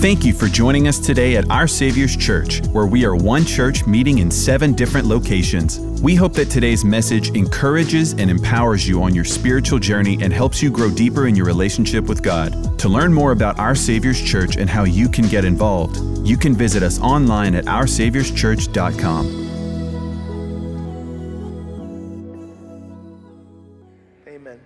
Thank you for joining us today at Our Savior's Church, where we are one church meeting in seven different locations. We hope that today's message encourages and empowers you on your spiritual journey and helps you grow deeper in your relationship with God. To learn more about Our Savior's Church and how you can get involved, you can visit us online at OurSaviour'sChurch.com. Amen.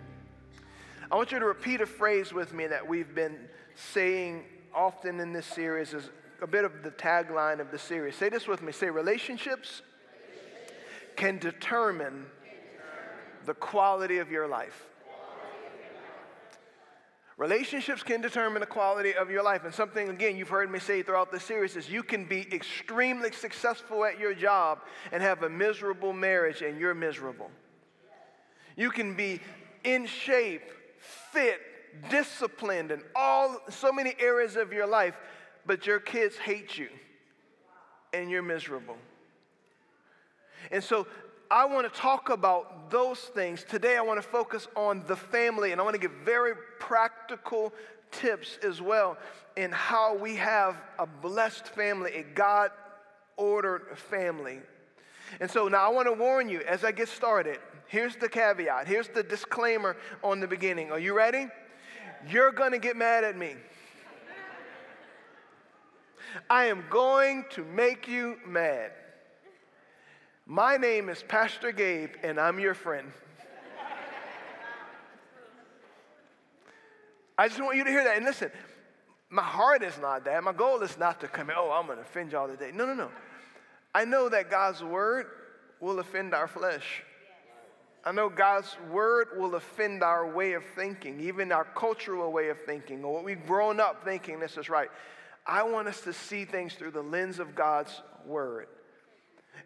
I want you to repeat a phrase with me that we've been saying often in this series is a bit of the tagline of the series. Say this with me. Say, relationships can determine the quality of your life. Relationships can determine the quality of your life. And something, again, you've heard me say throughout the series is you can be extremely successful at your job and have a miserable marriage and you're miserable. You can be in shape, fit, disciplined in all so many areas of your life, but your kids hate you and you're miserable. And so I want to talk about those things. Today I want to focus on the family and I want to give very practical tips as well in how we have a blessed family, a God ordered family. And so now I want to warn you as I get started. Here's the caveat. Here's the disclaimer on the beginning. Are you ready? You're going to get mad at me. I am going to make you mad. My name is Pastor Gabe, and I'm your friend. I just want you to hear that. And listen, my heart is not that. My goal is not to come in, oh, I'm going to offend y'all today. No, no, no. I know that God's word will offend our flesh. I know God's word will offend our way of thinking, even our cultural way of thinking, or what we've grown up thinking this is right. I want us to see things through the lens of God's word.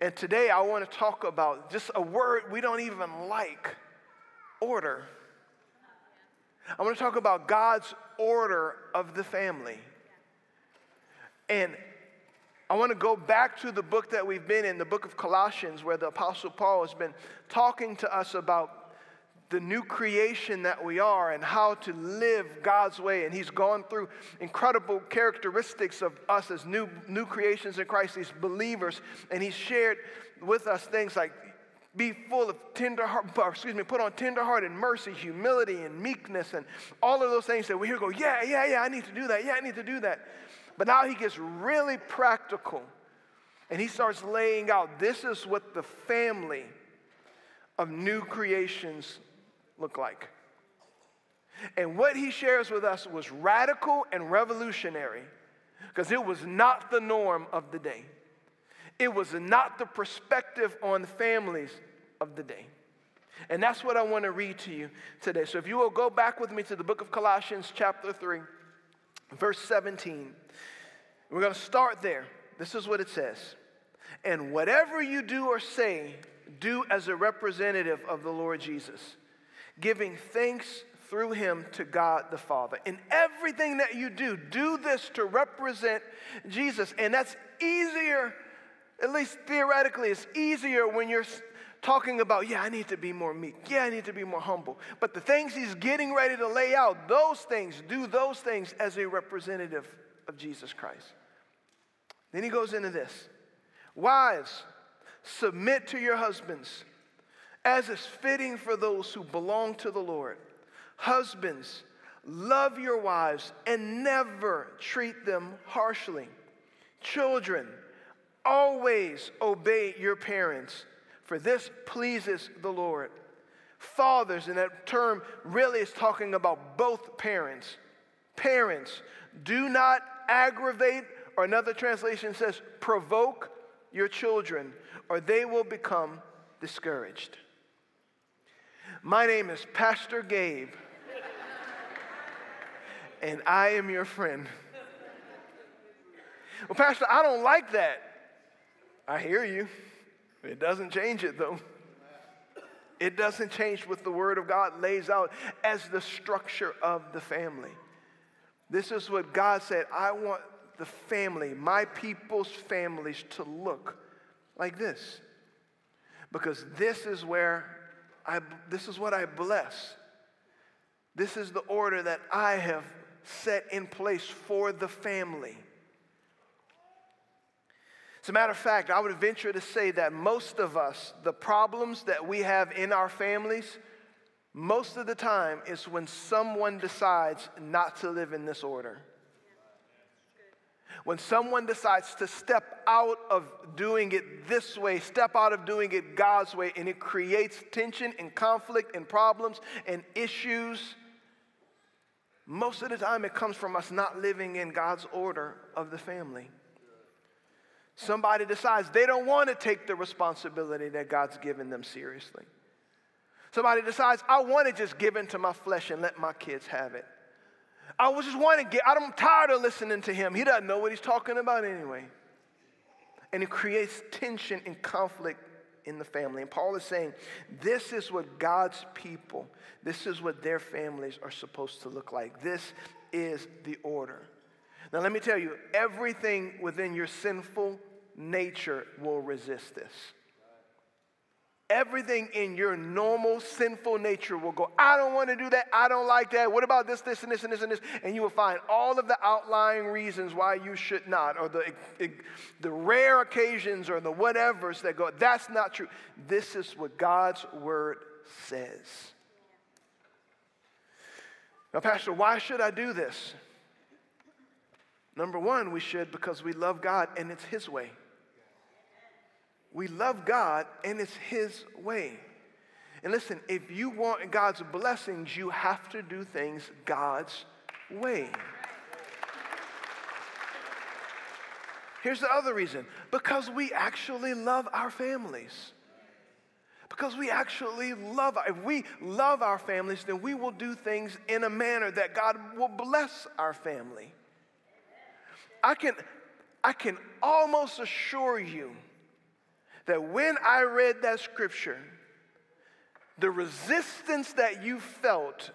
And today I want to talk about just a word we don't even like order. I want to talk about God's order of the family. And I want to go back to the book that we've been in, the book of Colossians, where the Apostle Paul has been talking to us about the new creation that we are and how to live God's way. And he's gone through incredible characteristics of us as new, new creations in Christ, these believers. And he's shared with us things like be full of tender heart, excuse me, put on tender heart and mercy, humility and meekness, and all of those things that we hear go, yeah, yeah, yeah, I need to do that. Yeah, I need to do that. But now he gets really practical and he starts laying out this is what the family of new creations look like. And what he shares with us was radical and revolutionary because it was not the norm of the day. It was not the perspective on families of the day. And that's what I want to read to you today. So if you will go back with me to the book of Colossians, chapter 3 verse 17. We're going to start there. This is what it says. And whatever you do or say, do as a representative of the Lord Jesus, giving thanks through him to God the Father. In everything that you do, do this to represent Jesus. And that's easier, at least theoretically, it's easier when you're talking about, yeah, I need to be more meek. Yeah, I need to be more humble. But the things he's getting ready to lay out, those things, do those things as a representative of Jesus Christ. Then he goes into this Wives, submit to your husbands as is fitting for those who belong to the Lord. Husbands, love your wives and never treat them harshly. Children, always obey your parents for this pleases the Lord. Fathers, and that term really is talking about both parents. Parents, do not aggravate, or another translation says, provoke your children, or they will become discouraged. My name is Pastor Gabe, and I am your friend. Well, Pastor, I don't like that. I hear you. It doesn't change it though. It doesn't change what the Word of God lays out as the structure of the family. This is what God said I want the family, my people's families, to look like this. Because this is where I, this is what I bless. This is the order that I have set in place for the family. As a matter of fact, I would venture to say that most of us, the problems that we have in our families, most of the time is when someone decides not to live in this order. When someone decides to step out of doing it this way, step out of doing it God's way, and it creates tension and conflict and problems and issues, most of the time it comes from us not living in God's order of the family. Somebody decides they don't want to take the responsibility that God's given them seriously. Somebody decides, I want to just give into my flesh and let my kids have it. I was just want to get, I'm tired of listening to him. He doesn't know what he's talking about anyway. And it creates tension and conflict in the family. And Paul is saying, this is what God's people, this is what their families are supposed to look like. This is the order. Now, let me tell you, everything within your sinful nature will resist this. Everything in your normal sinful nature will go, I don't want to do that. I don't like that. What about this, this, and this, and this, and this? And you will find all of the outlying reasons why you should not, or the, the rare occasions or the whatevers that go, that's not true. This is what God's word says. Now, Pastor, why should I do this? Number one, we should because we love God and it's His way. We love God and it's His way. And listen, if you want God's blessings, you have to do things God's way. Here's the other reason because we actually love our families. Because we actually love, if we love our families, then we will do things in a manner that God will bless our family. I can, I can almost assure you that when I read that scripture, the resistance that you felt,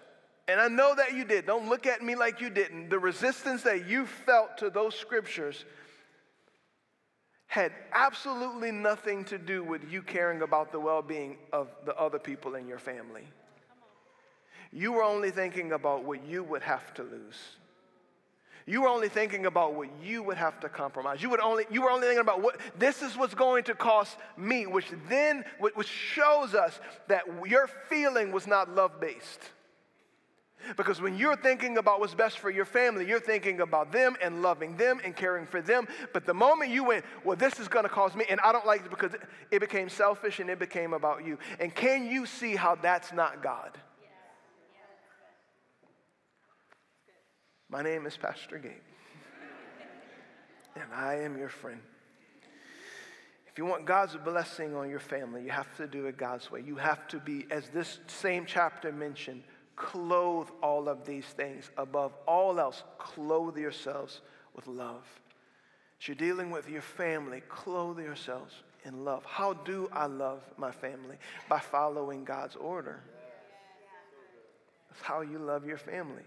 and I know that you did, don't look at me like you didn't, the resistance that you felt to those scriptures had absolutely nothing to do with you caring about the well being of the other people in your family. You were only thinking about what you would have to lose. You were only thinking about what you would have to compromise. You, would only, you were only thinking about what this is what's going to cost me, which then which shows us that your feeling was not love based. Because when you're thinking about what's best for your family, you're thinking about them and loving them and caring for them. But the moment you went, well, this is going to cost me, and I don't like it because it became selfish and it became about you. And can you see how that's not God? My name is Pastor Gabe, and I am your friend. If you want God's blessing on your family, you have to do it God's way. You have to be, as this same chapter mentioned, clothe all of these things. Above all else, clothe yourselves with love. As you're dealing with your family, clothe yourselves in love. How do I love my family? By following God's order. That's how you love your family.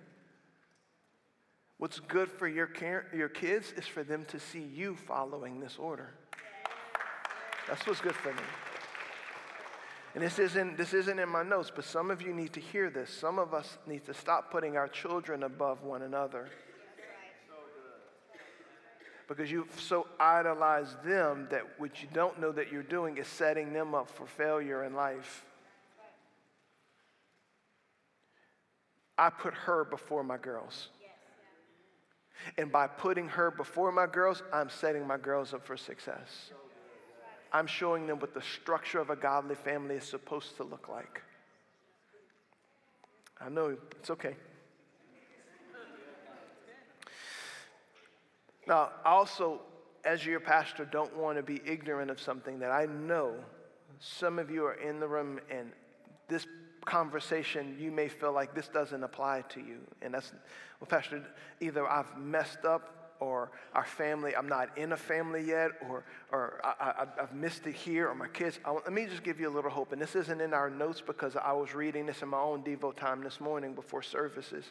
What's good for your, your kids is for them to see you following this order. That's what's good for them. And this isn't, this isn't in my notes, but some of you need to hear this. Some of us need to stop putting our children above one another. Because you've so idolize them that what you don't know that you're doing is setting them up for failure in life. I put her before my girls. And by putting her before my girls, I'm setting my girls up for success. I'm showing them what the structure of a godly family is supposed to look like. I know it's okay. Now, also, as your pastor, don't want to be ignorant of something that I know some of you are in the room and this conversation, you may feel like this doesn't apply to you. And that's, well, Pastor, either I've messed up or our family, I'm not in a family yet, or, or I, have missed it here, or my kids. I, let me just give you a little hope. And this isn't in our notes because I was reading this in my own Devo time this morning before services.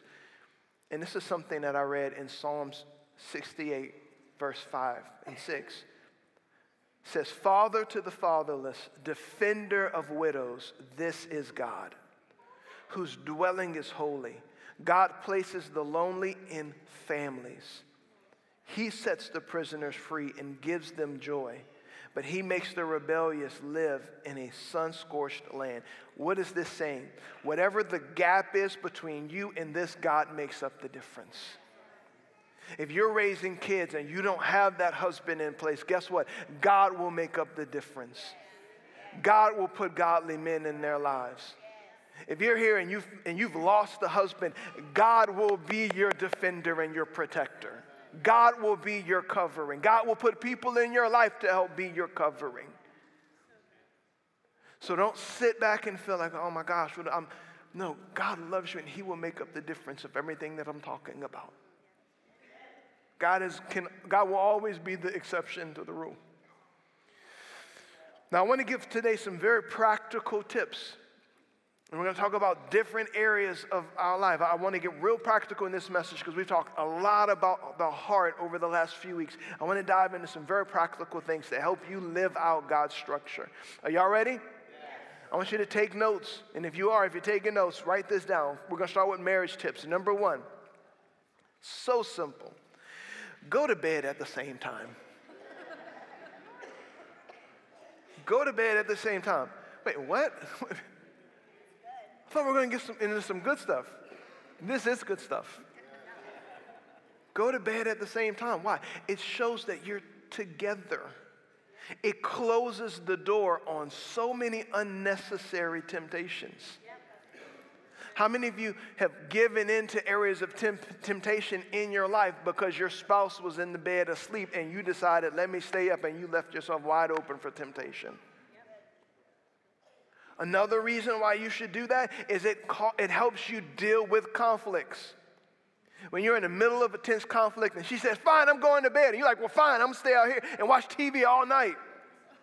And this is something that I read in Psalms 68, verse 5 and 6 says, Father to the fatherless, defender of widows, this is God whose dwelling is holy. God places the lonely in families. He sets the prisoners free and gives them joy, but he makes the rebellious live in a sun scorched land. What is this saying? Whatever the gap is between you and this, God makes up the difference. If you're raising kids and you don't have that husband in place, guess what? God will make up the difference. God will put godly men in their lives. If you're here and you've, and you've lost a husband, God will be your defender and your protector. God will be your covering. God will put people in your life to help be your covering. So don't sit back and feel like, oh my gosh, I'm. No, God loves you and He will make up the difference of everything that I'm talking about. God, is, can, God will always be the exception to the rule. Now, I want to give today some very practical tips and we're going to talk about different areas of our life. I want to get real practical in this message because we've talked a lot about the heart over the last few weeks. I want to dive into some very practical things to help you live out God's structure. Are y'all ready? I want you to take notes. And if you are, if you're taking notes, write this down. We're going to start with marriage tips. Number one, so simple go to bed at the same time. go to bed at the same time. Wait, what? thought we were going to get some, into some good stuff. This is good stuff. Go to bed at the same time. Why? It shows that you're together. It closes the door on so many unnecessary temptations. How many of you have given in to areas of temp- temptation in your life because your spouse was in the bed asleep and you decided, let me stay up, and you left yourself wide open for temptation? Another reason why you should do that is it, it helps you deal with conflicts. When you're in the middle of a tense conflict and she says, Fine, I'm going to bed. And you're like, Well, fine, I'm going to stay out here and watch TV all night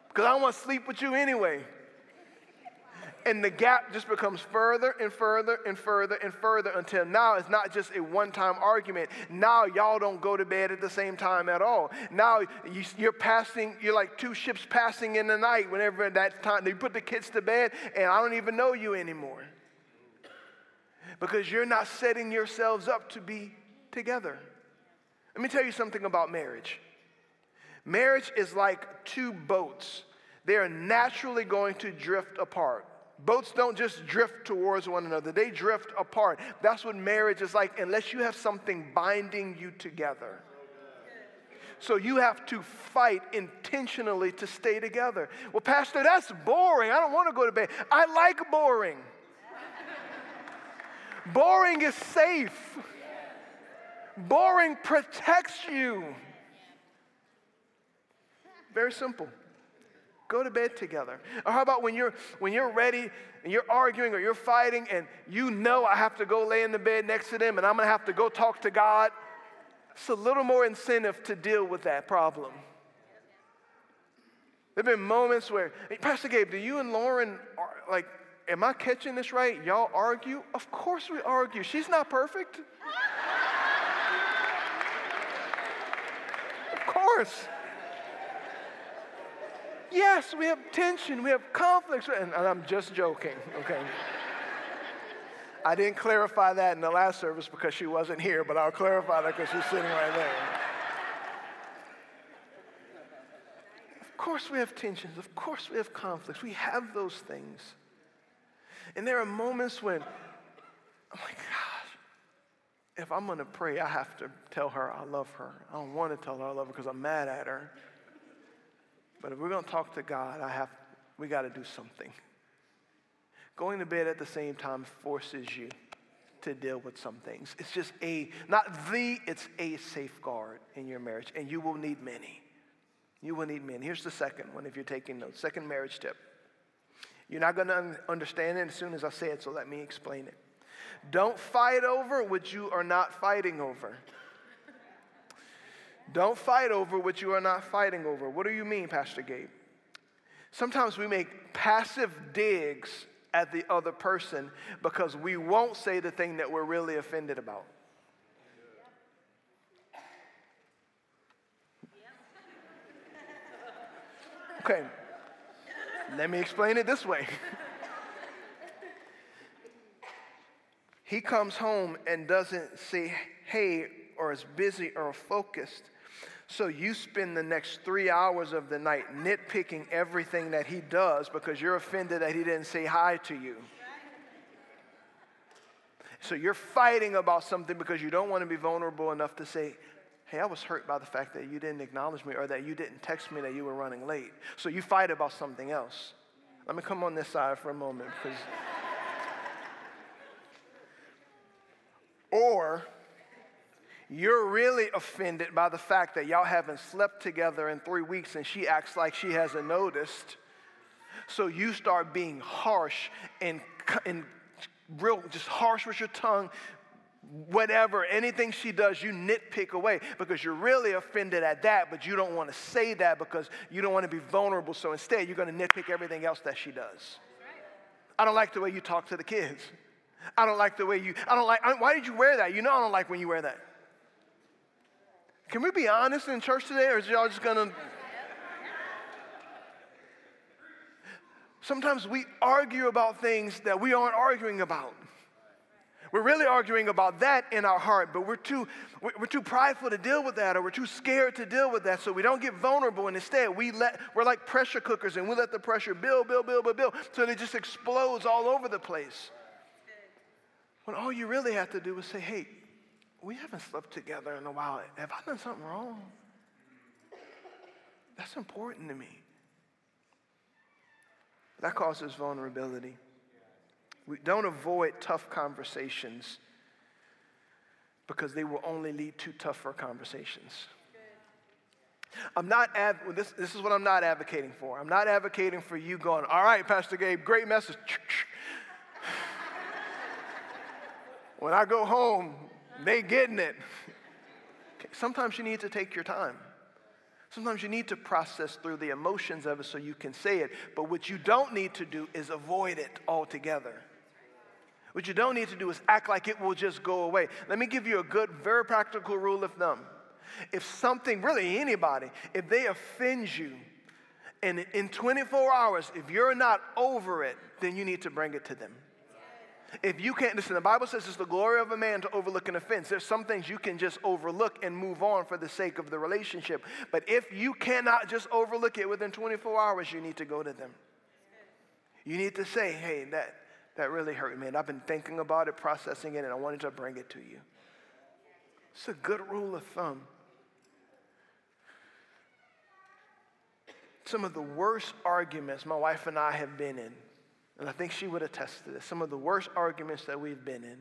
because I want to sleep with you anyway. And the gap just becomes further and further and further and further until now it's not just a one time argument. Now y'all don't go to bed at the same time at all. Now you, are passing, you're like two ships passing in the night whenever that time. They put the kids to bed and I don't even know you anymore. Because you're not setting yourselves up to be together. Let me tell you something about marriage. Marriage is like two boats. They are naturally going to drift apart. Boats don't just drift towards one another, they drift apart. That's what marriage is like, unless you have something binding you together. So you have to fight intentionally to stay together. Well, Pastor, that's boring. I don't want to go to bed. I like boring. boring is safe, boring protects you. Very simple. Go to bed together. Or how about when you're when you're ready and you're arguing or you're fighting and you know I have to go lay in the bed next to them and I'm gonna have to go talk to God. It's a little more incentive to deal with that problem. There have been moments where, hey, Pastor Gabe, do you and Lauren, are, like, am I catching this right? Y'all argue? Of course we argue. She's not perfect. of course. Yes, we have tension, we have conflicts, and, I'm just joking, okay? I didn't clarify that in the last service because she wasn't here, but I'll clarify that because she's sitting right there. Of course, we have tensions. Of course, we have conflicts. We have those things. And there are moments when oh I'm like, gosh, if I'm going to pray, I have to tell her I love her. I don't want to tell her I love her because I'm mad at her. But if we're going to talk to God, I have, we got to do something. Going to bed at the same time forces you to deal with some things. It's just a, not the, it's a safeguard in your marriage, and you will need many. You will need many. Here's the second one if you're taking notes. Second marriage tip. You're not going to understand it as soon as I say it, so let me explain it. Don't fight over what you are not fighting over. Don't fight over what you are not fighting over. What do you mean, Pastor Gabe? Sometimes we make passive digs at the other person because we won't say the thing that we're really offended about. Okay, let me explain it this way. he comes home and doesn't say hey or is busy or focused. So you spend the next three hours of the night nitpicking everything that he does because you're offended that he didn't say hi to you. So you're fighting about something because you don't want to be vulnerable enough to say, Hey, I was hurt by the fact that you didn't acknowledge me or that you didn't text me that you were running late. So you fight about something else. Let me come on this side for a moment because. or you're really offended by the fact that y'all haven't slept together in three weeks and she acts like she hasn't noticed. So you start being harsh and, and real, just harsh with your tongue, whatever, anything she does, you nitpick away because you're really offended at that, but you don't want to say that because you don't want to be vulnerable. So instead, you're going to nitpick everything else that she does. I don't like the way you talk to the kids. I don't like the way you, I don't like, I, why did you wear that? You know I don't like when you wear that. Can we be honest in church today, or is y'all just to. Sometimes we argue about things that we aren't arguing about. We're really arguing about that in our heart, but we're too, we're too prideful to deal with that, or we're too scared to deal with that, so we don't get vulnerable. And instead, we let, we're like pressure cookers, and we let the pressure build, build, build, build, build, so it just explodes all over the place. When all you really have to do is say, hey, we haven't slept together in a while. Have I done something wrong? That's important to me. That causes vulnerability. We don't avoid tough conversations because they will only lead to tougher conversations. I'm not, this, this is what I'm not advocating for. I'm not advocating for you going, all right, Pastor Gabe, great message. when I go home, they getting it. Sometimes you need to take your time. Sometimes you need to process through the emotions of it so you can say it. But what you don't need to do is avoid it altogether. What you don't need to do is act like it will just go away. Let me give you a good, very practical rule of thumb. If something, really anybody, if they offend you, and in 24 hours, if you're not over it, then you need to bring it to them. If you can't, listen, the Bible says it's the glory of a man to overlook an offense. There's some things you can just overlook and move on for the sake of the relationship. But if you cannot just overlook it within 24 hours, you need to go to them. You need to say, hey, that, that really hurt me. And I've been thinking about it, processing it, and I wanted to bring it to you. It's a good rule of thumb. Some of the worst arguments my wife and I have been in and I think she would attest to this. Some of the worst arguments that we've been in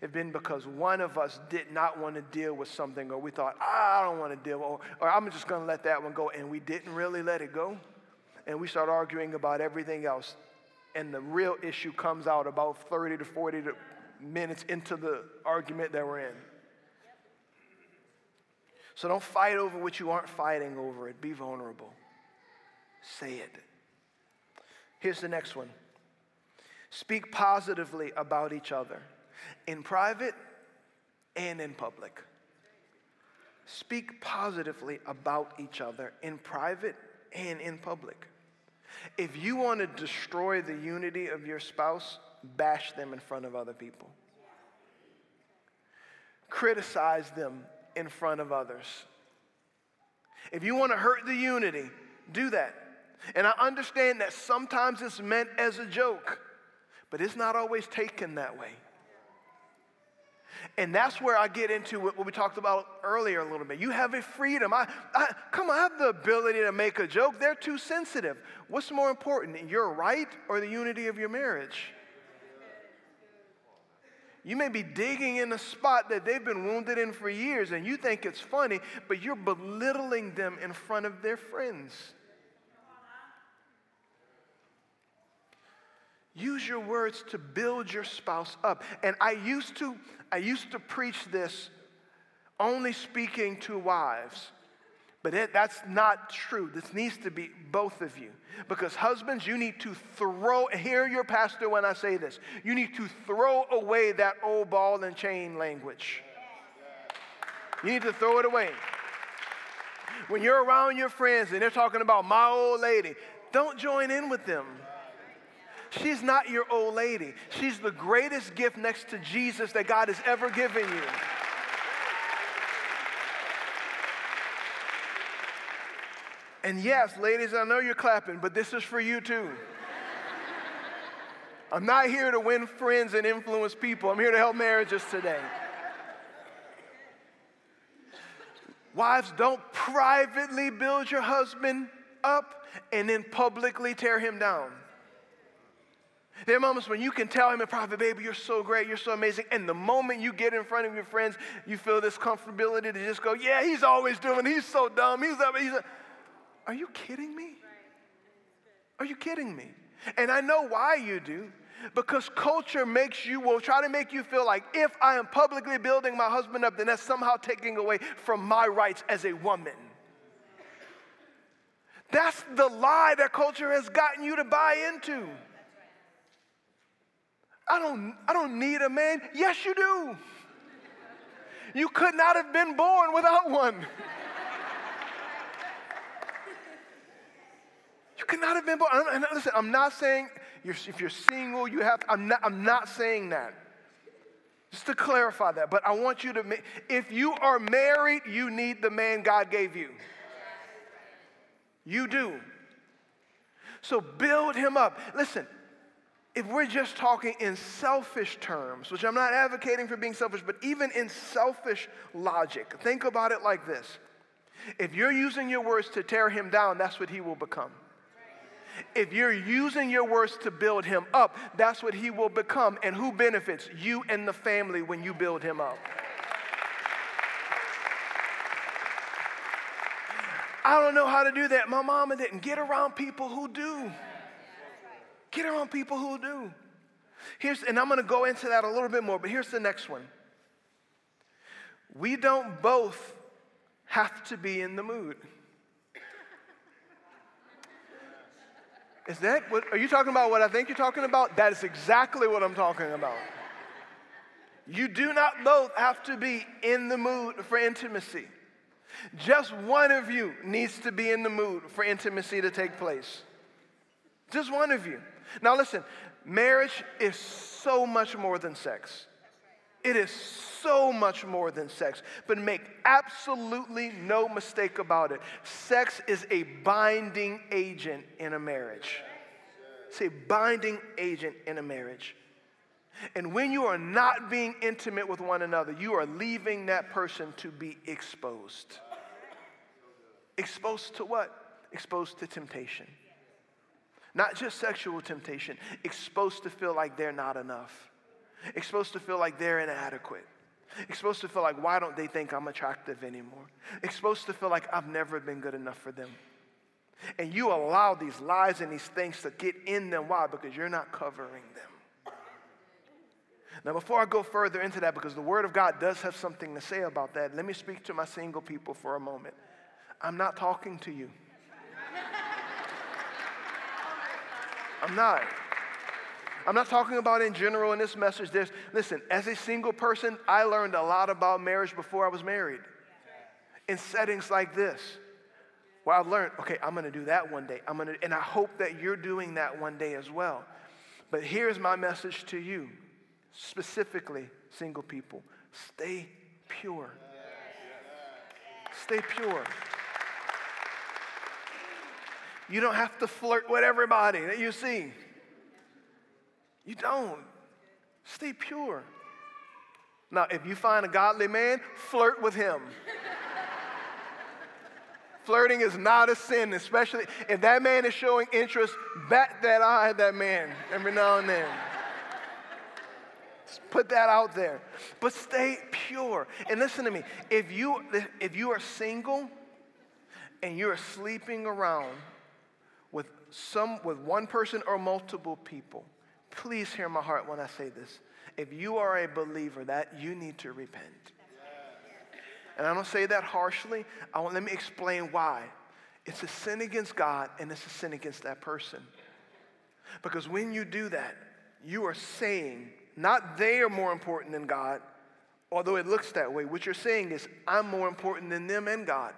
have been because one of us did not want to deal with something, or we thought, I don't want to deal, or, or I'm just going to let that one go, and we didn't really let it go. And we start arguing about everything else. And the real issue comes out about 30 to 40 minutes into the argument that we're in. So don't fight over what you aren't fighting over it. Be vulnerable. Say it. Here's the next one. Speak positively about each other in private and in public. Speak positively about each other in private and in public. If you want to destroy the unity of your spouse, bash them in front of other people. Criticize them in front of others. If you want to hurt the unity, do that. And I understand that sometimes it's meant as a joke but it's not always taken that way. And that's where I get into what we talked about earlier a little bit. You have a freedom. I, I, come on, I have the ability to make a joke. They're too sensitive. What's more important, your right or the unity of your marriage? You may be digging in a spot that they've been wounded in for years and you think it's funny, but you're belittling them in front of their friends. Use your words to build your spouse up. And I used to, I used to preach this only speaking to wives. But it, that's not true. This needs to be both of you. Because husbands, you need to throw, hear your pastor when I say this, you need to throw away that old ball and chain language. You need to throw it away. When you're around your friends and they're talking about my old lady, don't join in with them. She's not your old lady. She's the greatest gift next to Jesus that God has ever given you. And yes, ladies, I know you're clapping, but this is for you too. I'm not here to win friends and influence people. I'm here to help marriages today. Wives, don't privately build your husband up and then publicly tear him down. There are moments when you can tell him in private, baby, you're so great, you're so amazing. And the moment you get in front of your friends, you feel this comfortability to just go, yeah, he's always doing, he's so dumb, he's up, he's up. Are you kidding me? Are you kidding me? And I know why you do. Because culture makes you, will try to make you feel like if I am publicly building my husband up, then that's somehow taking away from my rights as a woman. That's the lie that culture has gotten you to buy into. I don't, I don't need a man. Yes, you do. You could not have been born without one. You could not have been born. Listen, I'm not saying you're, if you're single, you have, I'm not, I'm not saying that. Just to clarify that. But I want you to, if you are married, you need the man God gave you. You do. So build him up. Listen, if we're just talking in selfish terms, which I'm not advocating for being selfish, but even in selfish logic, think about it like this. If you're using your words to tear him down, that's what he will become. If you're using your words to build him up, that's what he will become. And who benefits? You and the family when you build him up. I don't know how to do that. My mama didn't. Get around people who do. Get around people who do. Here's, and I'm going to go into that a little bit more, but here's the next one. We don't both have to be in the mood. Is that what, are you talking about what I think you're talking about? That is exactly what I'm talking about. You do not both have to be in the mood for intimacy. Just one of you needs to be in the mood for intimacy to take place. Just one of you. Now, listen, marriage is so much more than sex. It is so much more than sex. But make absolutely no mistake about it sex is a binding agent in a marriage. It's a binding agent in a marriage. And when you are not being intimate with one another, you are leaving that person to be exposed. Exposed to what? Exposed to temptation. Not just sexual temptation, exposed to feel like they're not enough, exposed to feel like they're inadequate, exposed to feel like, why don't they think I'm attractive anymore? Exposed to feel like I've never been good enough for them. And you allow these lies and these things to get in them. Why? Because you're not covering them. Now, before I go further into that, because the Word of God does have something to say about that, let me speak to my single people for a moment. I'm not talking to you. I'm not. I'm not talking about in general in this message. There's, listen, as a single person, I learned a lot about marriage before I was married. In settings like this, where I've learned, okay, I'm gonna do that one day. I'm gonna, and I hope that you're doing that one day as well. But here's my message to you, specifically, single people stay pure. Stay pure. You don't have to flirt with everybody that you see. You don't. Stay pure. Now, if you find a godly man, flirt with him. Flirting is not a sin, especially if that man is showing interest, bat that eye at that man every now and then. Put that out there. But stay pure. And listen to me. If you if you are single and you're sleeping around some with one person or multiple people, please hear my heart when I say this. If you are a believer, that you need to repent. And I don't say that harshly. I want, let me explain why. It's a sin against God and it's a sin against that person. Because when you do that, you are saying, not they are more important than God, although it looks that way. What you're saying is, I'm more important than them and God.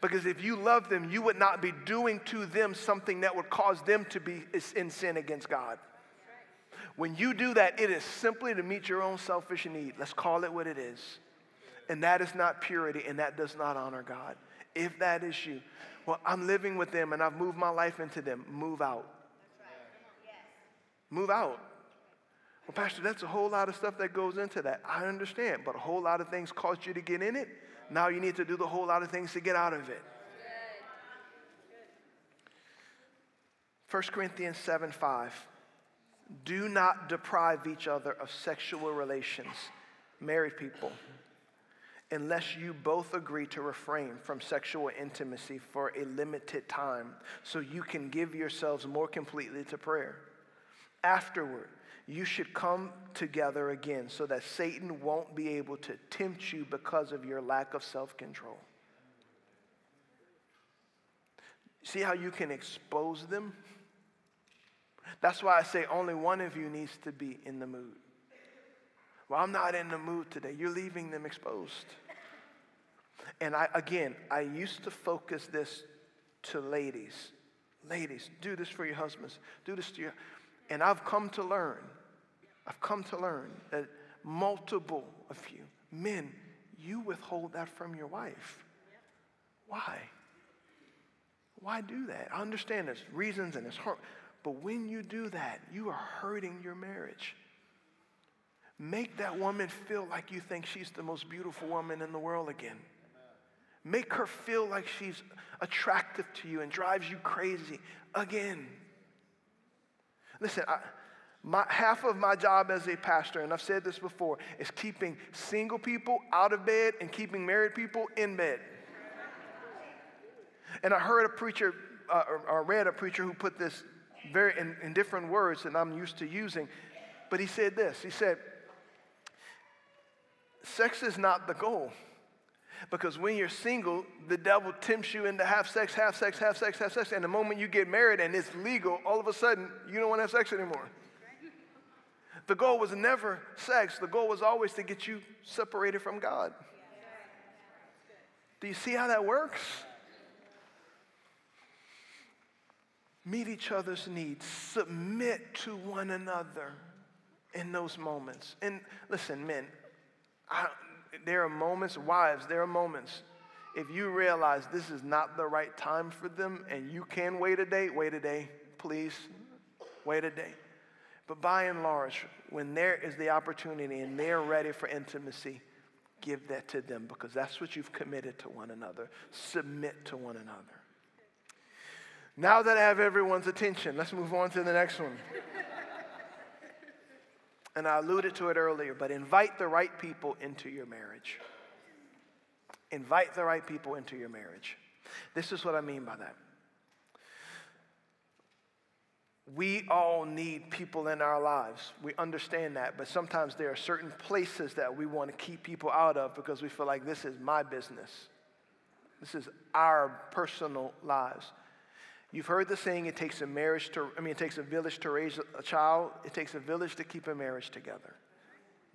Because if you love them, you would not be doing to them something that would cause them to be in sin against God. When you do that, it is simply to meet your own selfish need. Let's call it what it is. And that is not purity and that does not honor God. If that is you, well, I'm living with them and I've moved my life into them, move out. Move out. Well, Pastor, that's a whole lot of stuff that goes into that. I understand, but a whole lot of things caused you to get in it. Now you need to do the whole lot of things to get out of it. 1 Corinthians 7 5. Do not deprive each other of sexual relations, married people, unless you both agree to refrain from sexual intimacy for a limited time so you can give yourselves more completely to prayer. Afterward, you should come together again so that Satan won't be able to tempt you because of your lack of self control. See how you can expose them? That's why I say only one of you needs to be in the mood. Well, I'm not in the mood today. You're leaving them exposed. And I, again, I used to focus this to ladies. Ladies, do this for your husbands. Do this to your. And I've come to learn, I've come to learn that multiple of you, men, you withhold that from your wife. Why? Why do that? I understand there's reasons and it's hard. But when you do that, you are hurting your marriage. Make that woman feel like you think she's the most beautiful woman in the world again. Make her feel like she's attractive to you and drives you crazy again. Listen, I, my, half of my job as a pastor, and I've said this before, is keeping single people out of bed and keeping married people in bed. And I heard a preacher, uh, or, or read a preacher who put this very in, in different words than I'm used to using. But he said this he said, Sex is not the goal. Because when you're single, the devil tempts you into have sex, have sex, have sex, have sex. And the moment you get married and it's legal, all of a sudden, you don't want to have sex anymore. The goal was never sex, the goal was always to get you separated from God. Do you see how that works? meet each other's needs, submit to one another in those moments. And listen, men, I, there are moments, wives, there are moments. If you realize this is not the right time for them and you can wait a day, wait a day, please. Wait a day. But by and large, when there is the opportunity and they're ready for intimacy, give that to them because that's what you've committed to one another. Submit to one another. Now that I have everyone's attention, let's move on to the next one. and I alluded to it earlier, but invite the right people into your marriage. Invite the right people into your marriage. This is what I mean by that. We all need people in our lives. We understand that, but sometimes there are certain places that we want to keep people out of because we feel like this is my business. This is our personal lives. You've heard the saying, it takes a marriage to, I mean, it takes a village to raise a child. It takes a village to keep a marriage together.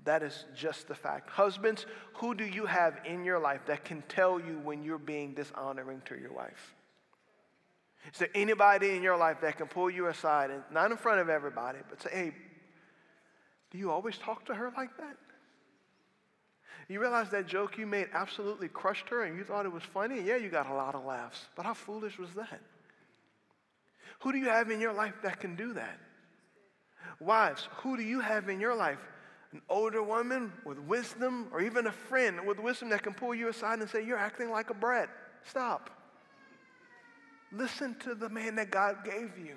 That is just the fact. Husbands, who do you have in your life that can tell you when you're being dishonoring to your wife? Is there anybody in your life that can pull you aside and not in front of everybody, but say, hey, do you always talk to her like that? You realize that joke you made absolutely crushed her and you thought it was funny? Yeah, you got a lot of laughs. But how foolish was that? Who do you have in your life that can do that? Wives, who do you have in your life? An older woman with wisdom, or even a friend with wisdom that can pull you aside and say, You're acting like a brat. Stop. Listen to the man that God gave you.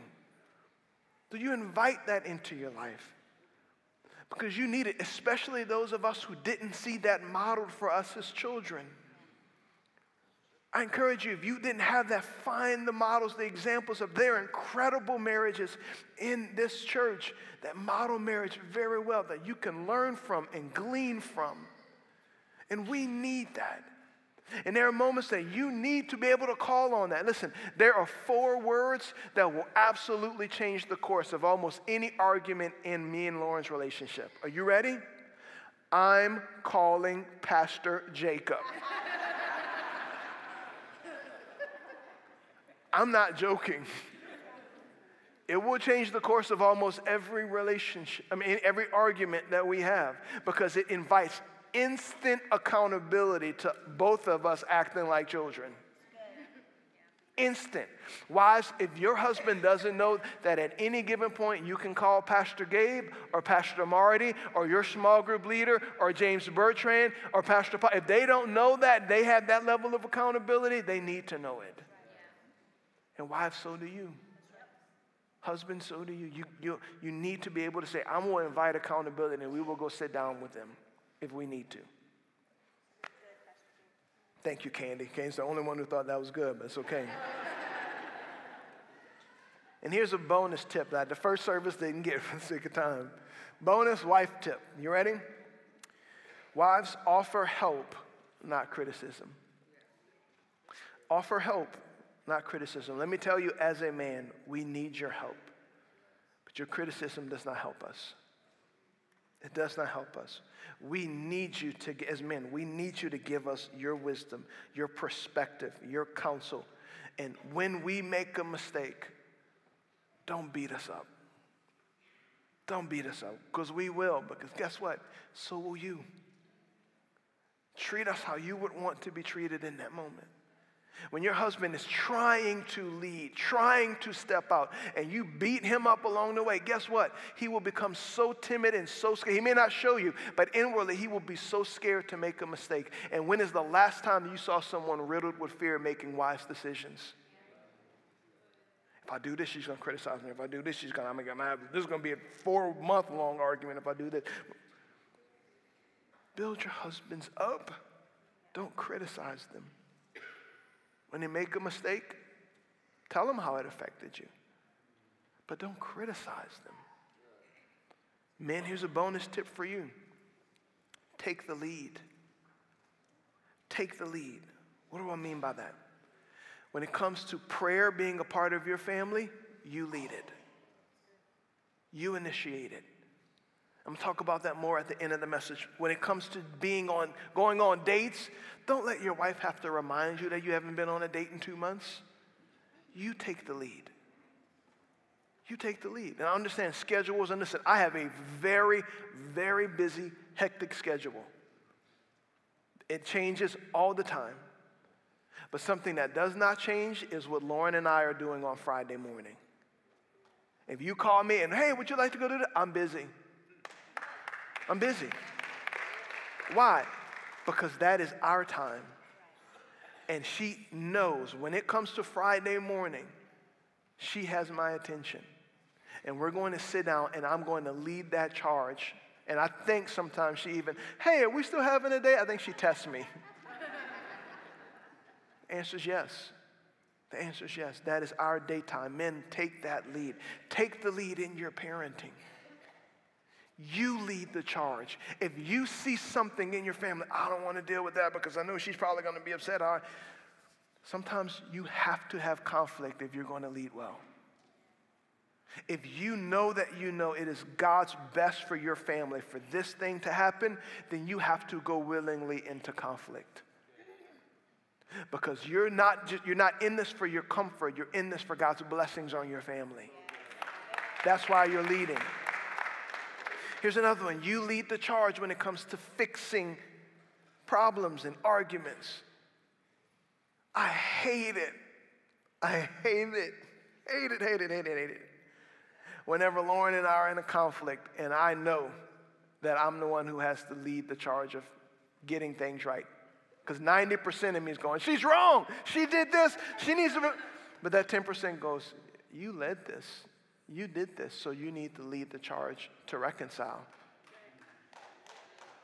Do you invite that into your life? Because you need it, especially those of us who didn't see that modeled for us as children. I encourage you, if you didn't have that, find the models, the examples of their incredible marriages in this church that model marriage very well, that you can learn from and glean from. And we need that. And there are moments that you need to be able to call on that. Listen, there are four words that will absolutely change the course of almost any argument in me and Lauren's relationship. Are you ready? I'm calling Pastor Jacob. I'm not joking. It will change the course of almost every relationship, I mean, every argument that we have, because it invites instant accountability to both of us acting like children. Instant. Wives, if your husband doesn't know that at any given point you can call Pastor Gabe or Pastor Marty or your small group leader or James Bertrand or Pastor Paul, if they don't know that, they have that level of accountability, they need to know it. And wives, so do you. Husbands, so do you. You, you. you need to be able to say, I'm going to invite accountability and we will go sit down with them if we need to. Thank you, Candy. Candy's the only one who thought that was good, but it's okay. and here's a bonus tip that the first service didn't get for the sake of time. Bonus wife tip. You ready? Wives, offer help, not criticism. Offer help, not criticism. Let me tell you, as a man, we need your help. But your criticism does not help us. It does not help us. We need you to, as men, we need you to give us your wisdom, your perspective, your counsel. And when we make a mistake, don't beat us up. Don't beat us up, because we will, because guess what? So will you. Treat us how you would want to be treated in that moment. When your husband is trying to lead, trying to step out, and you beat him up along the way, guess what? He will become so timid and so scared. He may not show you, but inwardly, he will be so scared to make a mistake. And when is the last time you saw someone riddled with fear making wise decisions? If I do this, she's going to criticize me. If I do this, she's going to, I'm going to have, this is going to be a four month long argument if I do this. Build your husbands up, don't criticize them. When they make a mistake, tell them how it affected you. But don't criticize them. Men, here's a bonus tip for you take the lead. Take the lead. What do I mean by that? When it comes to prayer being a part of your family, you lead it. You initiate it. I'm gonna talk about that more at the end of the message. When it comes to being on, going on dates, don't let your wife have to remind you that you haven't been on a date in two months. You take the lead. You take the lead. And I understand schedules, and listen, I have a very, very busy, hectic schedule. It changes all the time. But something that does not change is what Lauren and I are doing on Friday morning. If you call me and, hey, would you like to go to the, I'm busy. I'm busy. Why? Because that is our time. And she knows when it comes to Friday morning, she has my attention. And we're going to sit down and I'm going to lead that charge. And I think sometimes she even, hey, are we still having a day? I think she tests me. answer is yes. The answer is yes. That is our daytime. Men, take that lead. Take the lead in your parenting. You lead the charge. If you see something in your family, I don't want to deal with that because I know she's probably going to be upset. I, sometimes you have to have conflict if you're going to lead well. If you know that you know it is God's best for your family for this thing to happen, then you have to go willingly into conflict. Because you're not, just, you're not in this for your comfort, you're in this for God's blessings on your family. That's why you're leading. Here's another one you lead the charge when it comes to fixing problems and arguments. I hate it. I hate it. Hate it, hate it, hate it, hate it. Whenever Lauren and I are in a conflict, and I know that I'm the one who has to lead the charge of getting things right. Because 90% of me is going, she's wrong. She did this. She needs to. But that 10% goes, you led this. You did this, so you need to lead the charge to reconcile.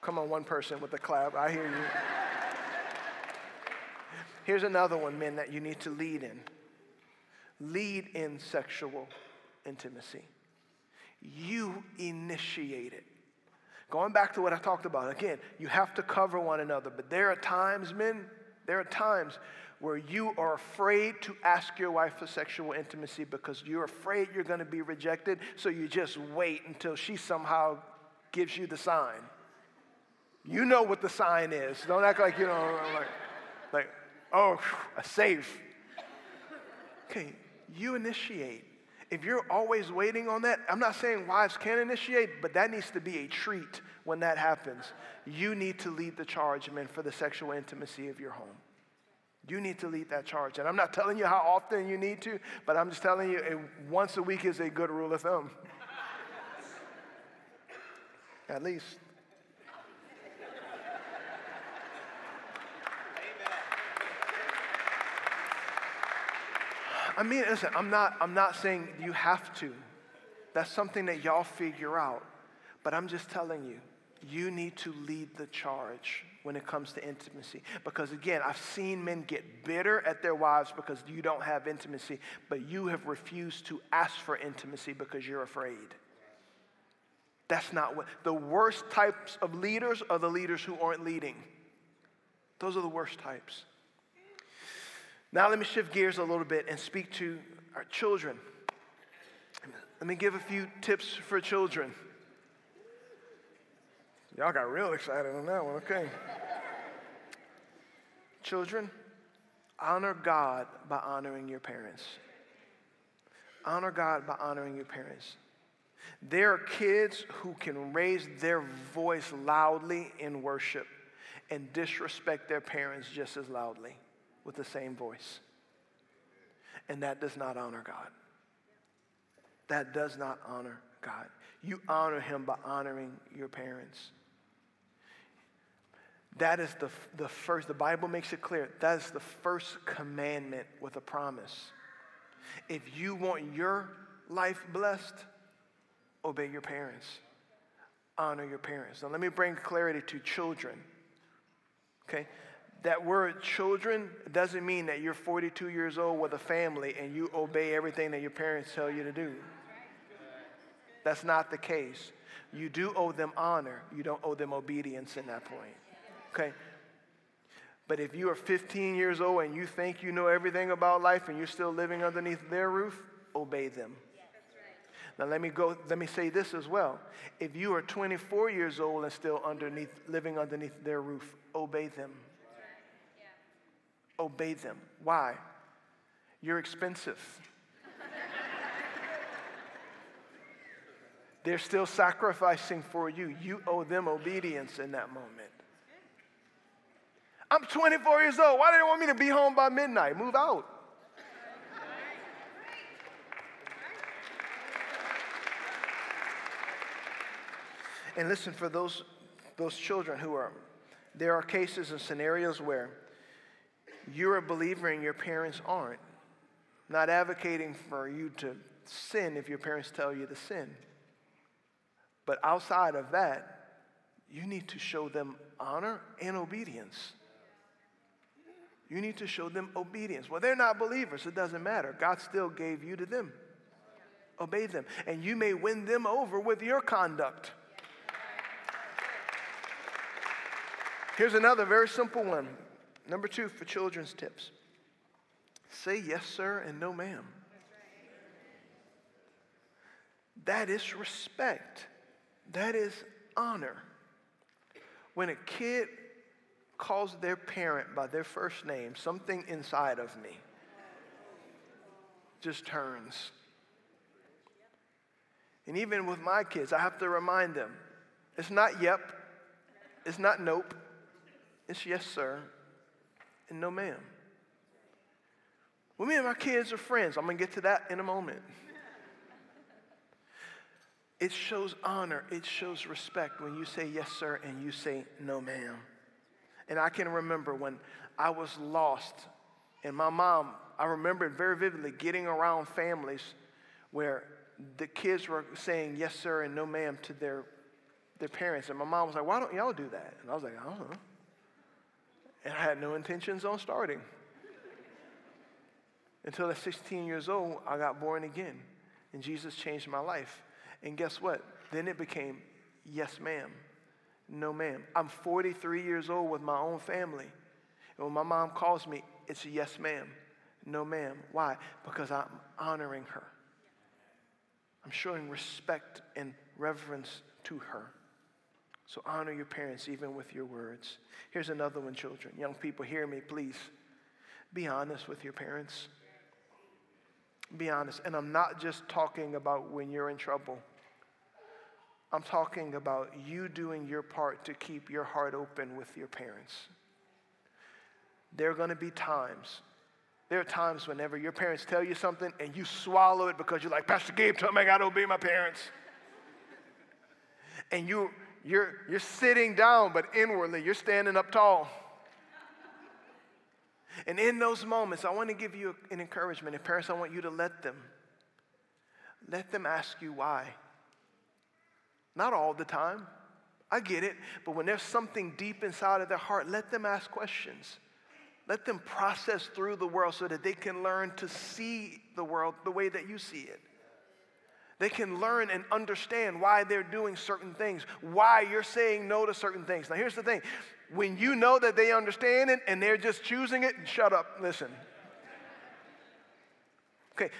Come on, one person with a clap. I hear you. Here's another one, men, that you need to lead in lead in sexual intimacy. You initiate it. Going back to what I talked about, again, you have to cover one another, but there are times, men, there are times where you are afraid to ask your wife for sexual intimacy because you're afraid you're going to be rejected, so you just wait until she somehow gives you the sign. You know what the sign is. Don't act like you know, like, like oh, a safe. Okay, you initiate. If you're always waiting on that, I'm not saying wives can't initiate, but that needs to be a treat when that happens. You need to lead the charge, men, for the sexual intimacy of your home. You need to lead that charge. And I'm not telling you how often you need to, but I'm just telling you once a week is a good rule of thumb. At least. I mean, listen, I'm not, I'm not saying you have to. That's something that y'all figure out. But I'm just telling you, you need to lead the charge when it comes to intimacy. Because again, I've seen men get bitter at their wives because you don't have intimacy, but you have refused to ask for intimacy because you're afraid. That's not what the worst types of leaders are the leaders who aren't leading. Those are the worst types. Now, let me shift gears a little bit and speak to our children. Let me give a few tips for children. Y'all got real excited on that one, okay. children, honor God by honoring your parents. Honor God by honoring your parents. There are kids who can raise their voice loudly in worship and disrespect their parents just as loudly with the same voice. And that does not honor God. That does not honor God. You honor Him by honoring your parents. That is the, the first, the Bible makes it clear, that is the first commandment with a promise. If you want your life blessed, obey your parents, honor your parents. Now, let me bring clarity to children. Okay? That word children doesn't mean that you're 42 years old with a family and you obey everything that your parents tell you to do. That's not the case. You do owe them honor, you don't owe them obedience in that point. Okay? But if you are 15 years old and you think you know everything about life and you're still living underneath their roof, obey them. Now let me go let me say this as well. If you are 24 years old and still underneath living underneath their roof, obey them. Obey them. Why? You're expensive. They're still sacrificing for you. You owe them obedience in that moment. I'm 24 years old. Why do they want me to be home by midnight? Move out. And listen, for those, those children who are, there are cases and scenarios where you're a believer and your parents aren't. Not advocating for you to sin if your parents tell you to sin. But outside of that, you need to show them honor and obedience. You need to show them obedience. Well, they're not believers, it doesn't matter. God still gave you to them. Obey them. And you may win them over with your conduct. Here's another very simple one. Number two for children's tips say yes, sir, and no, ma'am. That is respect, that is honor. When a kid calls their parent by their first name, something inside of me just turns. And even with my kids, I have to remind them it's not yep, it's not nope, it's yes, sir, and no, ma'am. Well, me and my kids are friends. I'm going to get to that in a moment. It shows honor, it shows respect when you say yes, sir, and you say no, ma'am. And I can remember when I was lost, and my mom, I remember it very vividly getting around families where the kids were saying yes, sir, and no, ma'am to their, their parents. And my mom was like, why don't y'all do that? And I was like, I don't know. And I had no intentions on starting. Until at 16 years old, I got born again. And Jesus changed my life. And guess what? Then it became yes, ma'am. No, ma'am. I'm 43 years old with my own family. And when my mom calls me, it's a yes, ma'am. No, ma'am. Why? Because I'm honoring her. I'm showing respect and reverence to her. So honor your parents even with your words. Here's another one, children. Young people, hear me, please. Be honest with your parents. Be honest. And I'm not just talking about when you're in trouble. I'm talking about you doing your part to keep your heart open with your parents. There are going to be times. There are times whenever your parents tell you something and you swallow it because you're like, Pastor Gabe told me I got to obey my parents. and you, you're, you're sitting down, but inwardly you're standing up tall. And in those moments, I want to give you an encouragement. And parents, I want you to let them. Let them ask you why. Not all the time. I get it. But when there's something deep inside of their heart, let them ask questions. Let them process through the world so that they can learn to see the world the way that you see it. They can learn and understand why they're doing certain things, why you're saying no to certain things. Now, here's the thing when you know that they understand it and they're just choosing it, shut up, listen. Okay,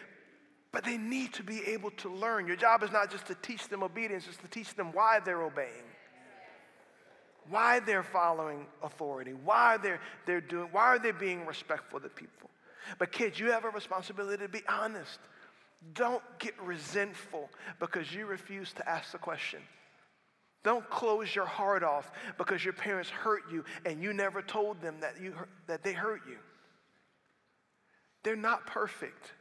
but they need to be able to learn. Your job is not just to teach them obedience, it's to teach them why they're obeying, why they're following authority, why they're, they're doing, why are they being respectful to people. But kids, you have a responsibility to be honest. Don't get resentful because you refuse to ask the question. Don't close your heart off because your parents hurt you and you never told them that, you, that they hurt you. They're not perfect.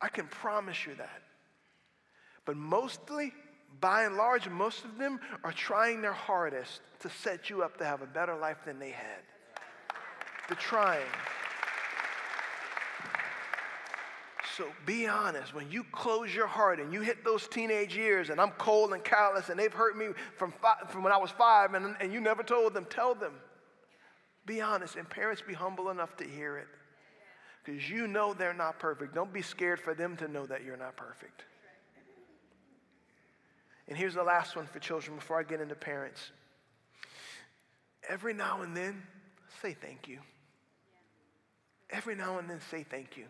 I can promise you that. But mostly, by and large, most of them are trying their hardest to set you up to have a better life than they had. They're trying. So be honest. When you close your heart and you hit those teenage years, and I'm cold and callous, and they've hurt me from, five, from when I was five, and, and you never told them, tell them. Be honest. And parents, be humble enough to hear it because you know they're not perfect. Don't be scared for them to know that you're not perfect. And here's the last one for children before I get into parents. Every now and then, say thank you. Every now and then, say thank you.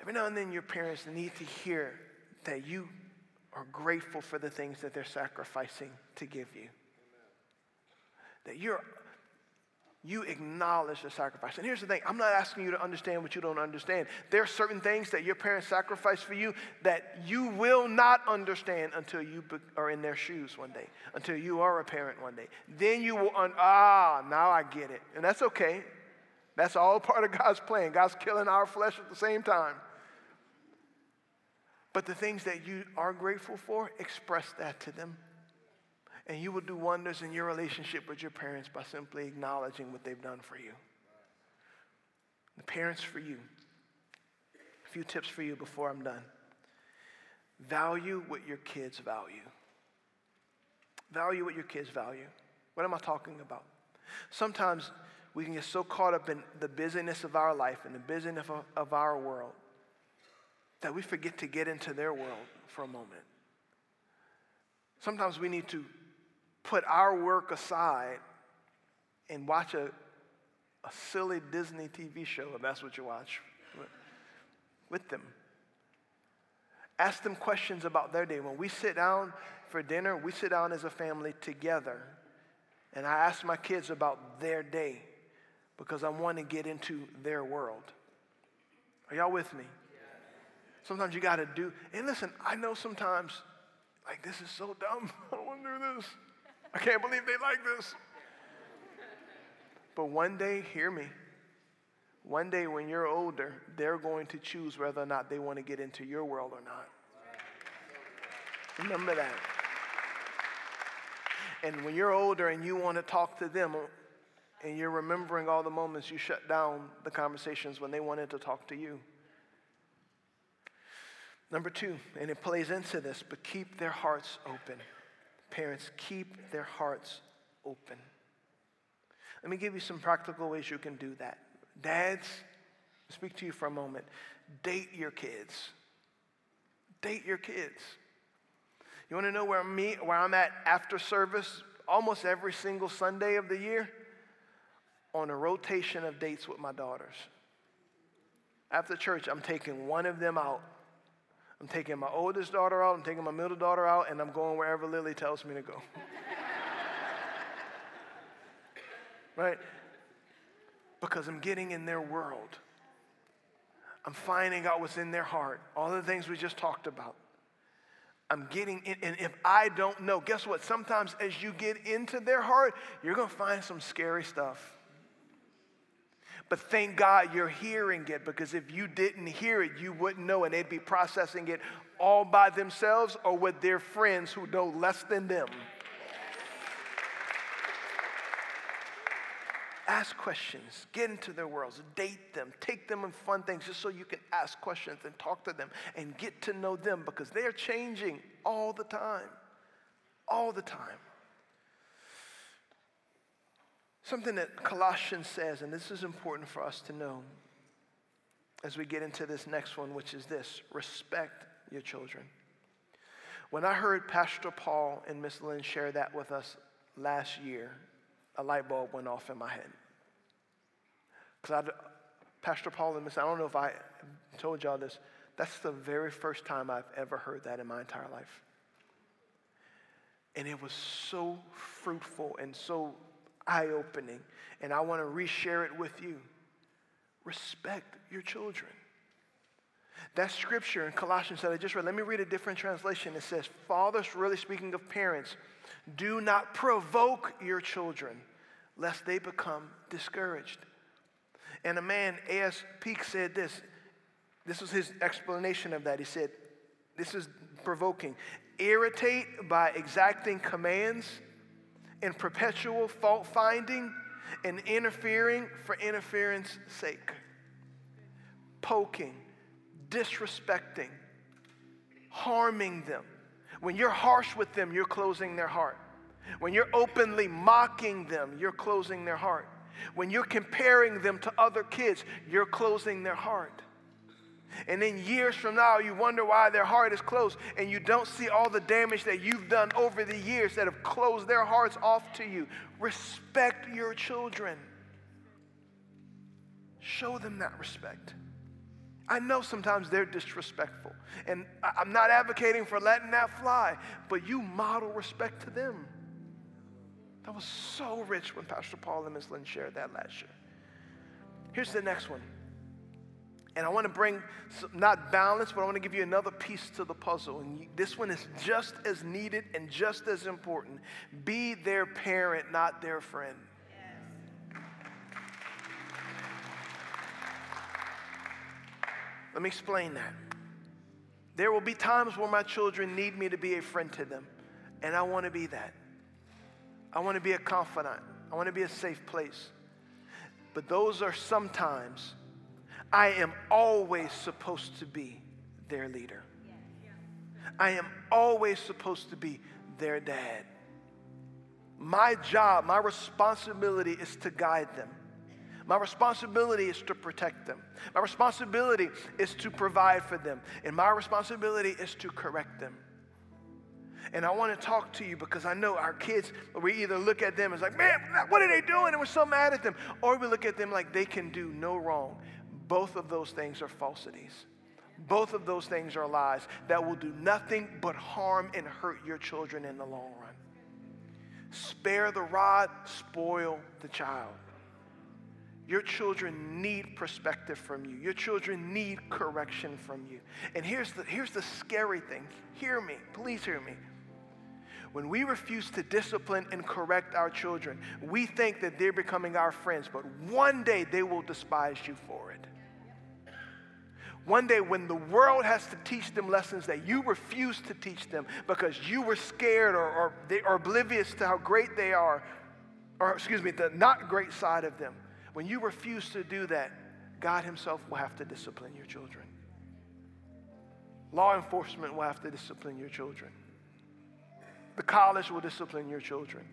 Every now and then, your parents need to hear that you are grateful for the things that they're sacrificing to give you. That you're you acknowledge the sacrifice. And here's the thing I'm not asking you to understand what you don't understand. There are certain things that your parents sacrificed for you that you will not understand until you are in their shoes one day, until you are a parent one day. Then you will, un- ah, now I get it. And that's okay. That's all part of God's plan. God's killing our flesh at the same time. But the things that you are grateful for, express that to them. And you will do wonders in your relationship with your parents by simply acknowledging what they've done for you. The parents for you. A few tips for you before I'm done. Value what your kids value. Value what your kids value. What am I talking about? Sometimes we can get so caught up in the busyness of our life and the busyness of, of our world that we forget to get into their world for a moment. Sometimes we need to put our work aside and watch a, a silly Disney TV show, if that's what you watch, with them. Ask them questions about their day. When we sit down for dinner, we sit down as a family together. And I ask my kids about their day because I want to get into their world. Are y'all with me? Sometimes you got to do, and listen, I know sometimes, like, this is so dumb. I don't want to do this. I can't believe they like this. But one day, hear me. One day when you're older, they're going to choose whether or not they want to get into your world or not. Remember that. And when you're older and you want to talk to them, and you're remembering all the moments you shut down the conversations when they wanted to talk to you. Number two, and it plays into this, but keep their hearts open. Parents, keep their hearts open. Let me give you some practical ways you can do that. Dads, I'll speak to you for a moment. Date your kids. Date your kids. You want to know where, me, where I'm at after service almost every single Sunday of the year? On a rotation of dates with my daughters. After church, I'm taking one of them out I'm taking my oldest daughter out, I'm taking my middle daughter out, and I'm going wherever Lily tells me to go. right? Because I'm getting in their world. I'm finding out what's in their heart, all the things we just talked about. I'm getting in, and if I don't know, guess what? Sometimes as you get into their heart, you're to find some scary stuff. But thank God you're hearing it because if you didn't hear it, you wouldn't know, and they'd be processing it all by themselves or with their friends who know less than them. ask questions, get into their worlds, date them, take them on fun things just so you can ask questions and talk to them and get to know them because they're changing all the time. All the time. Something that Colossians says, and this is important for us to know as we get into this next one, which is this respect your children. When I heard Pastor Paul and Miss Lynn share that with us last year, a light bulb went off in my head. Because I, Pastor Paul and Miss, I don't know if I told y'all this, that's the very first time I've ever heard that in my entire life. And it was so fruitful and so eye opening. And I want to reshare it with you. Respect your children. That scripture in Colossians that I just read, let me read a different translation. It says, Fathers, really speaking of parents, do not provoke your children lest they become discouraged. And a man, A.S. Peake, said this. This was his explanation of that. He said, This is provoking. Irritate by exacting commands and perpetual fault finding and interfering for interference sake. Poking, disrespecting, harming them. When you're harsh with them, you're closing their heart. When you're openly mocking them, you're closing their heart. When you're comparing them to other kids, you're closing their heart. And then years from now, you wonder why their heart is closed, and you don't see all the damage that you've done over the years that have closed their hearts off to you. Respect your children, show them that respect. I know sometimes they're disrespectful, and I'm not advocating for letting that fly, but you model respect to them. That was so rich when Pastor Paul and Ms. Lynn shared that last year. Here's the next one. And I want to bring some, not balance, but I want to give you another piece to the puzzle. And you, this one is just as needed and just as important. Be their parent, not their friend. Let me explain that. There will be times where my children need me to be a friend to them, and I want to be that. I want to be a confidant. I want to be a safe place. But those are sometimes, I am always supposed to be their leader. I am always supposed to be their dad. My job, my responsibility is to guide them. My responsibility is to protect them. My responsibility is to provide for them. And my responsibility is to correct them. And I want to talk to you because I know our kids, we either look at them as like, man, what are they doing? And we're so mad at them. Or we look at them like they can do no wrong. Both of those things are falsities. Both of those things are lies that will do nothing but harm and hurt your children in the long run. Spare the rod, spoil the child. Your children need perspective from you. Your children need correction from you. And here's the, here's the scary thing. Hear me. Please hear me. When we refuse to discipline and correct our children, we think that they're becoming our friends, but one day they will despise you for it. One day, when the world has to teach them lessons that you refuse to teach them because you were scared or, or they are oblivious to how great they are, or excuse me, the not great side of them, when you refuse to do that, God Himself will have to discipline your children. Law enforcement will have to discipline your children. The college will discipline your children.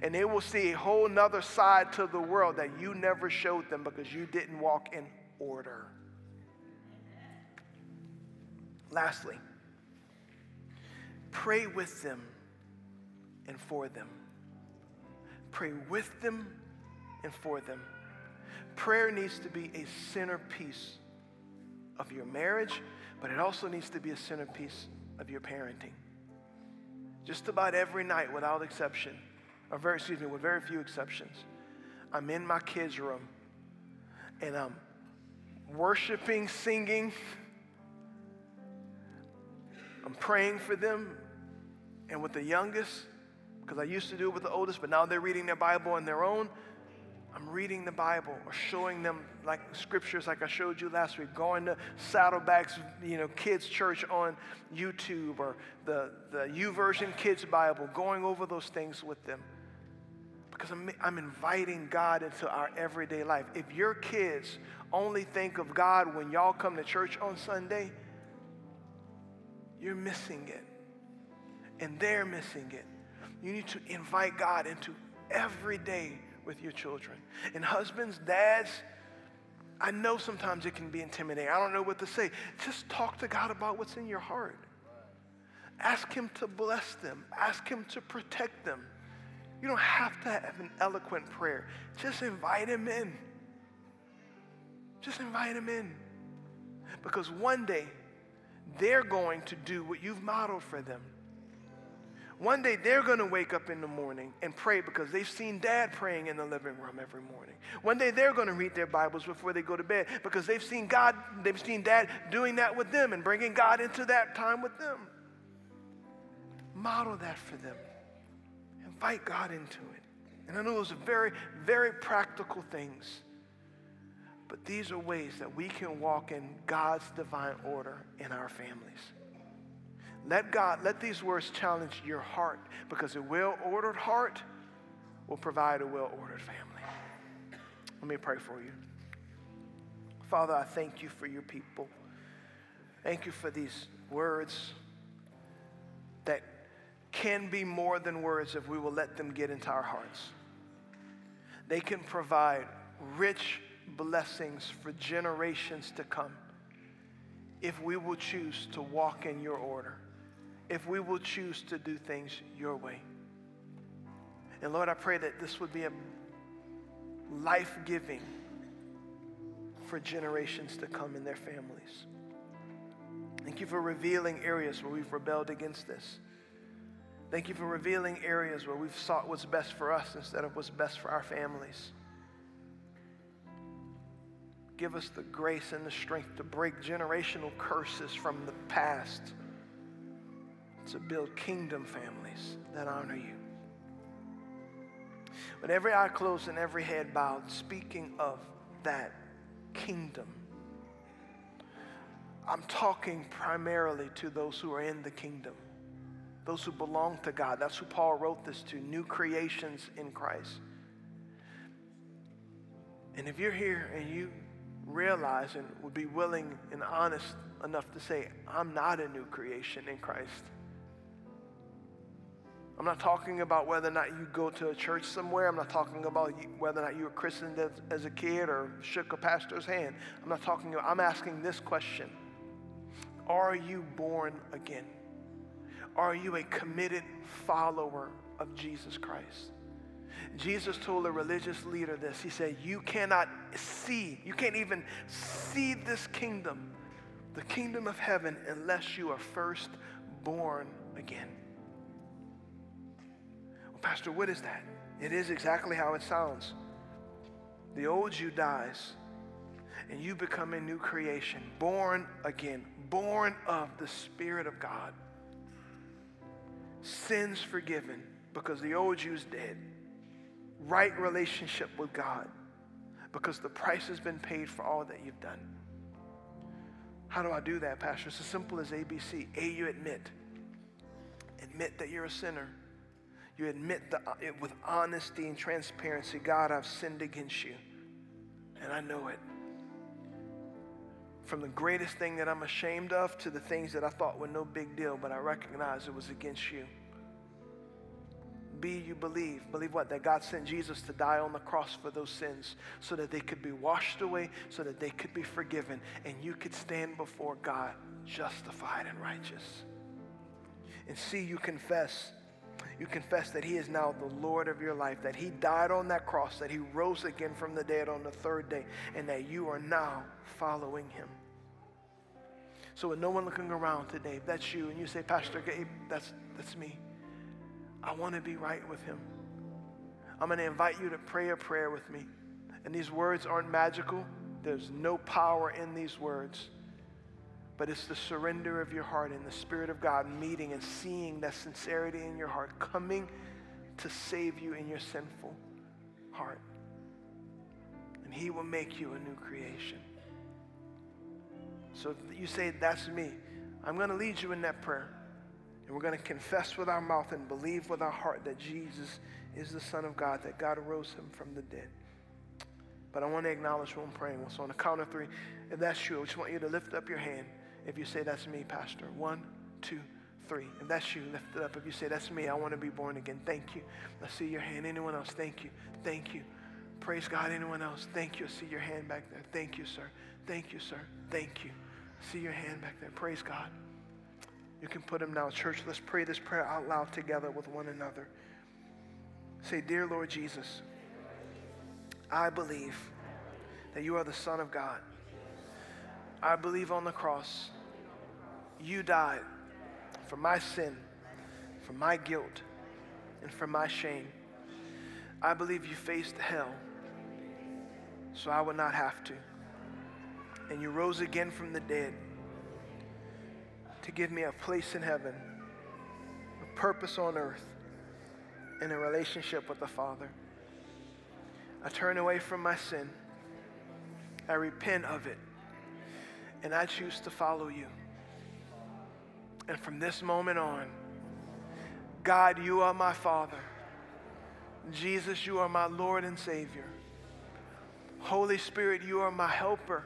And they will see a whole nother side to the world that you never showed them because you didn't walk in order. Lastly, pray with them and for them. Pray with them and for them. Prayer needs to be a centerpiece of your marriage, but it also needs to be a centerpiece of your parenting just about every night without exception, or very, excuse me, with very few exceptions, I'm in my kids' room and I'm worshiping, singing. I'm praying for them. And with the youngest, because I used to do it with the oldest, but now they're reading their Bible on their own. I'm reading the Bible or showing them like scriptures like I showed you last week, going to Saddleback's, you know, kids church on YouTube or the, the YouVersion Kids Bible, going over those things with them. Because I'm, I'm inviting God into our everyday life. If your kids only think of God when y'all come to church on Sunday, you're missing it. And they're missing it. You need to invite God into every day with your children. And husbands, dads, I know sometimes it can be intimidating. I don't know what to say. Just talk to God about what's in your heart. Ask Him to bless them, ask Him to protect them. You don't have to have an eloquent prayer, just invite Him in. Just invite Him in. Because one day, they're going to do what you've modeled for them. One day they're going to wake up in the morning and pray because they've seen dad praying in the living room every morning. One day they're going to read their Bibles before they go to bed because they've seen God, they've seen dad doing that with them and bringing God into that time with them. Model that for them. Invite God into it. And I know those are very, very practical things. But these are ways that we can walk in God's divine order in our families. Let God, let these words challenge your heart because a well ordered heart will provide a well ordered family. Let me pray for you. Father, I thank you for your people. Thank you for these words that can be more than words if we will let them get into our hearts. They can provide rich blessings for generations to come if we will choose to walk in your order if we will choose to do things your way. And Lord, I pray that this would be a life giving for generations to come in their families. Thank you for revealing areas where we've rebelled against this. Thank you for revealing areas where we've sought what's best for us instead of what's best for our families. Give us the grace and the strength to break generational curses from the past to build kingdom families that honor you. With every eye closed and every head bowed, speaking of that kingdom, I'm talking primarily to those who are in the kingdom, those who belong to God. That's who Paul wrote this to new creations in Christ. And if you're here and you realize and would be willing and honest enough to say, I'm not a new creation in Christ. I'm not talking about whether or not you go to a church somewhere. I'm not talking about whether or not you were christened as, as a kid or shook a pastor's hand. I'm not talking about, I'm asking this question Are you born again? Are you a committed follower of Jesus Christ? Jesus told a religious leader this. He said, You cannot see, you can't even see this kingdom, the kingdom of heaven, unless you are first born again. Well, Pastor, what is that? It is exactly how it sounds. The old you dies, and you become a new creation, born again, born of the Spirit of God. Sins forgiven because the old you is dead. Right relationship with God because the price has been paid for all that you've done. How do I do that, Pastor? It's as simple as ABC. A, you admit. Admit that you're a sinner. You admit the, uh, it with honesty and transparency God, I've sinned against you. And I know it. From the greatest thing that I'm ashamed of to the things that I thought were no big deal, but I recognize it was against you. B, you believe. Believe what? That God sent Jesus to die on the cross for those sins so that they could be washed away, so that they could be forgiven, and you could stand before God justified and righteous. And C, you confess you confess that He is now the Lord of your life, that He died on that cross, that He rose again from the dead on the third day, and that you are now following Him. So, with no one looking around today, if that's you, and you say, Pastor Gabe, that's, that's me, I want to be right with Him. I'm going to invite you to pray a prayer with me. And these words aren't magical, There's no power in these words, but it's the surrender of your heart and the Spirit of God meeting and seeing that sincerity in your heart coming to save you in your sinful heart. And He will make you a new creation. So you say, That's me, I'm going to lead you in that prayer. And we're going to confess with our mouth and believe with our heart that Jesus is the Son of God, that God rose him from the dead. But I want to acknowledge who I'm praying with. So on the count of three, if that's true, I just want you to lift up your hand if you say, That's me, Pastor. One, two, three. If that's you, lift it up. If you say, That's me, I want to be born again. Thank you. I see your hand. Anyone else? Thank you. Thank you. Praise God. Anyone else? Thank you. I see your hand back there. Thank you, sir. Thank you, sir. Thank you. See your hand back there. Praise God. You can put them now. Church, let's pray this prayer out loud together with one another. Say, Dear Lord Jesus, I believe that you are the Son of God. I believe on the cross you died for my sin, for my guilt, and for my shame. I believe you faced hell so I would not have to. And you rose again from the dead to give me a place in heaven, a purpose on earth, and a relationship with the Father. I turn away from my sin. I repent of it. And I choose to follow you. And from this moment on, God, you are my Father. Jesus, you are my Lord and Savior. Holy Spirit, you are my helper.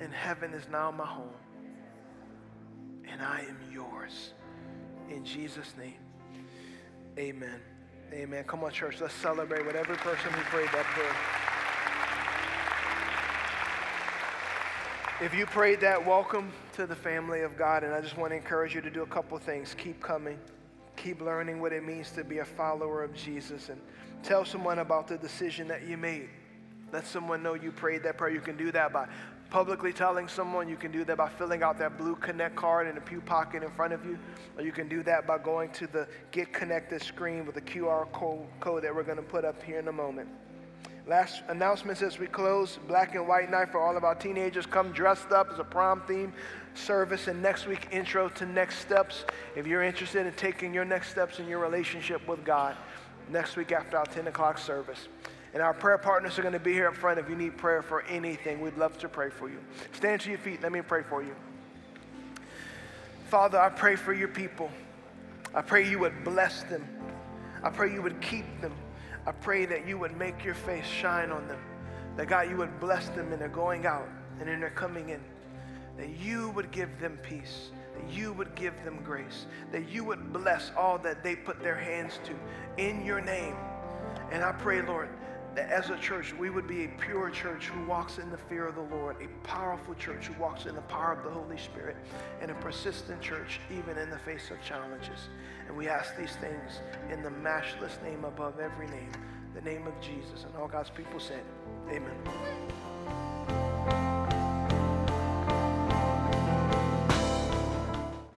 And heaven is now my home. And I am yours. In Jesus' name, amen. Amen. Come on, church. Let's celebrate with every person who prayed that prayer. If you prayed that, welcome to the family of God. And I just want to encourage you to do a couple things. Keep coming, keep learning what it means to be a follower of Jesus, and tell someone about the decision that you made. Let someone know you prayed that prayer. You can do that by publicly telling someone. You can do that by filling out that blue Connect card in the pew pocket in front of you. Or you can do that by going to the Get Connected screen with the QR code, code that we're going to put up here in a moment. Last announcements as we close Black and White Night for all of our teenagers. Come dressed up as a prom theme service. And next week, intro to next steps. If you're interested in taking your next steps in your relationship with God, next week after our 10 o'clock service. And our prayer partners are going to be here up front if you need prayer for anything. We'd love to pray for you. Stand to your feet. Let me pray for you. Father, I pray for your people. I pray you would bless them. I pray you would keep them. I pray that you would make your face shine on them. That God, you would bless them in their going out and in their coming in. That you would give them peace. That you would give them grace. That you would bless all that they put their hands to in your name. And I pray, Lord, that as a church, we would be a pure church who walks in the fear of the Lord, a powerful church who walks in the power of the Holy Spirit, and a persistent church even in the face of challenges. And we ask these things in the matchless name above every name, the name of Jesus. And all God's people said, Amen.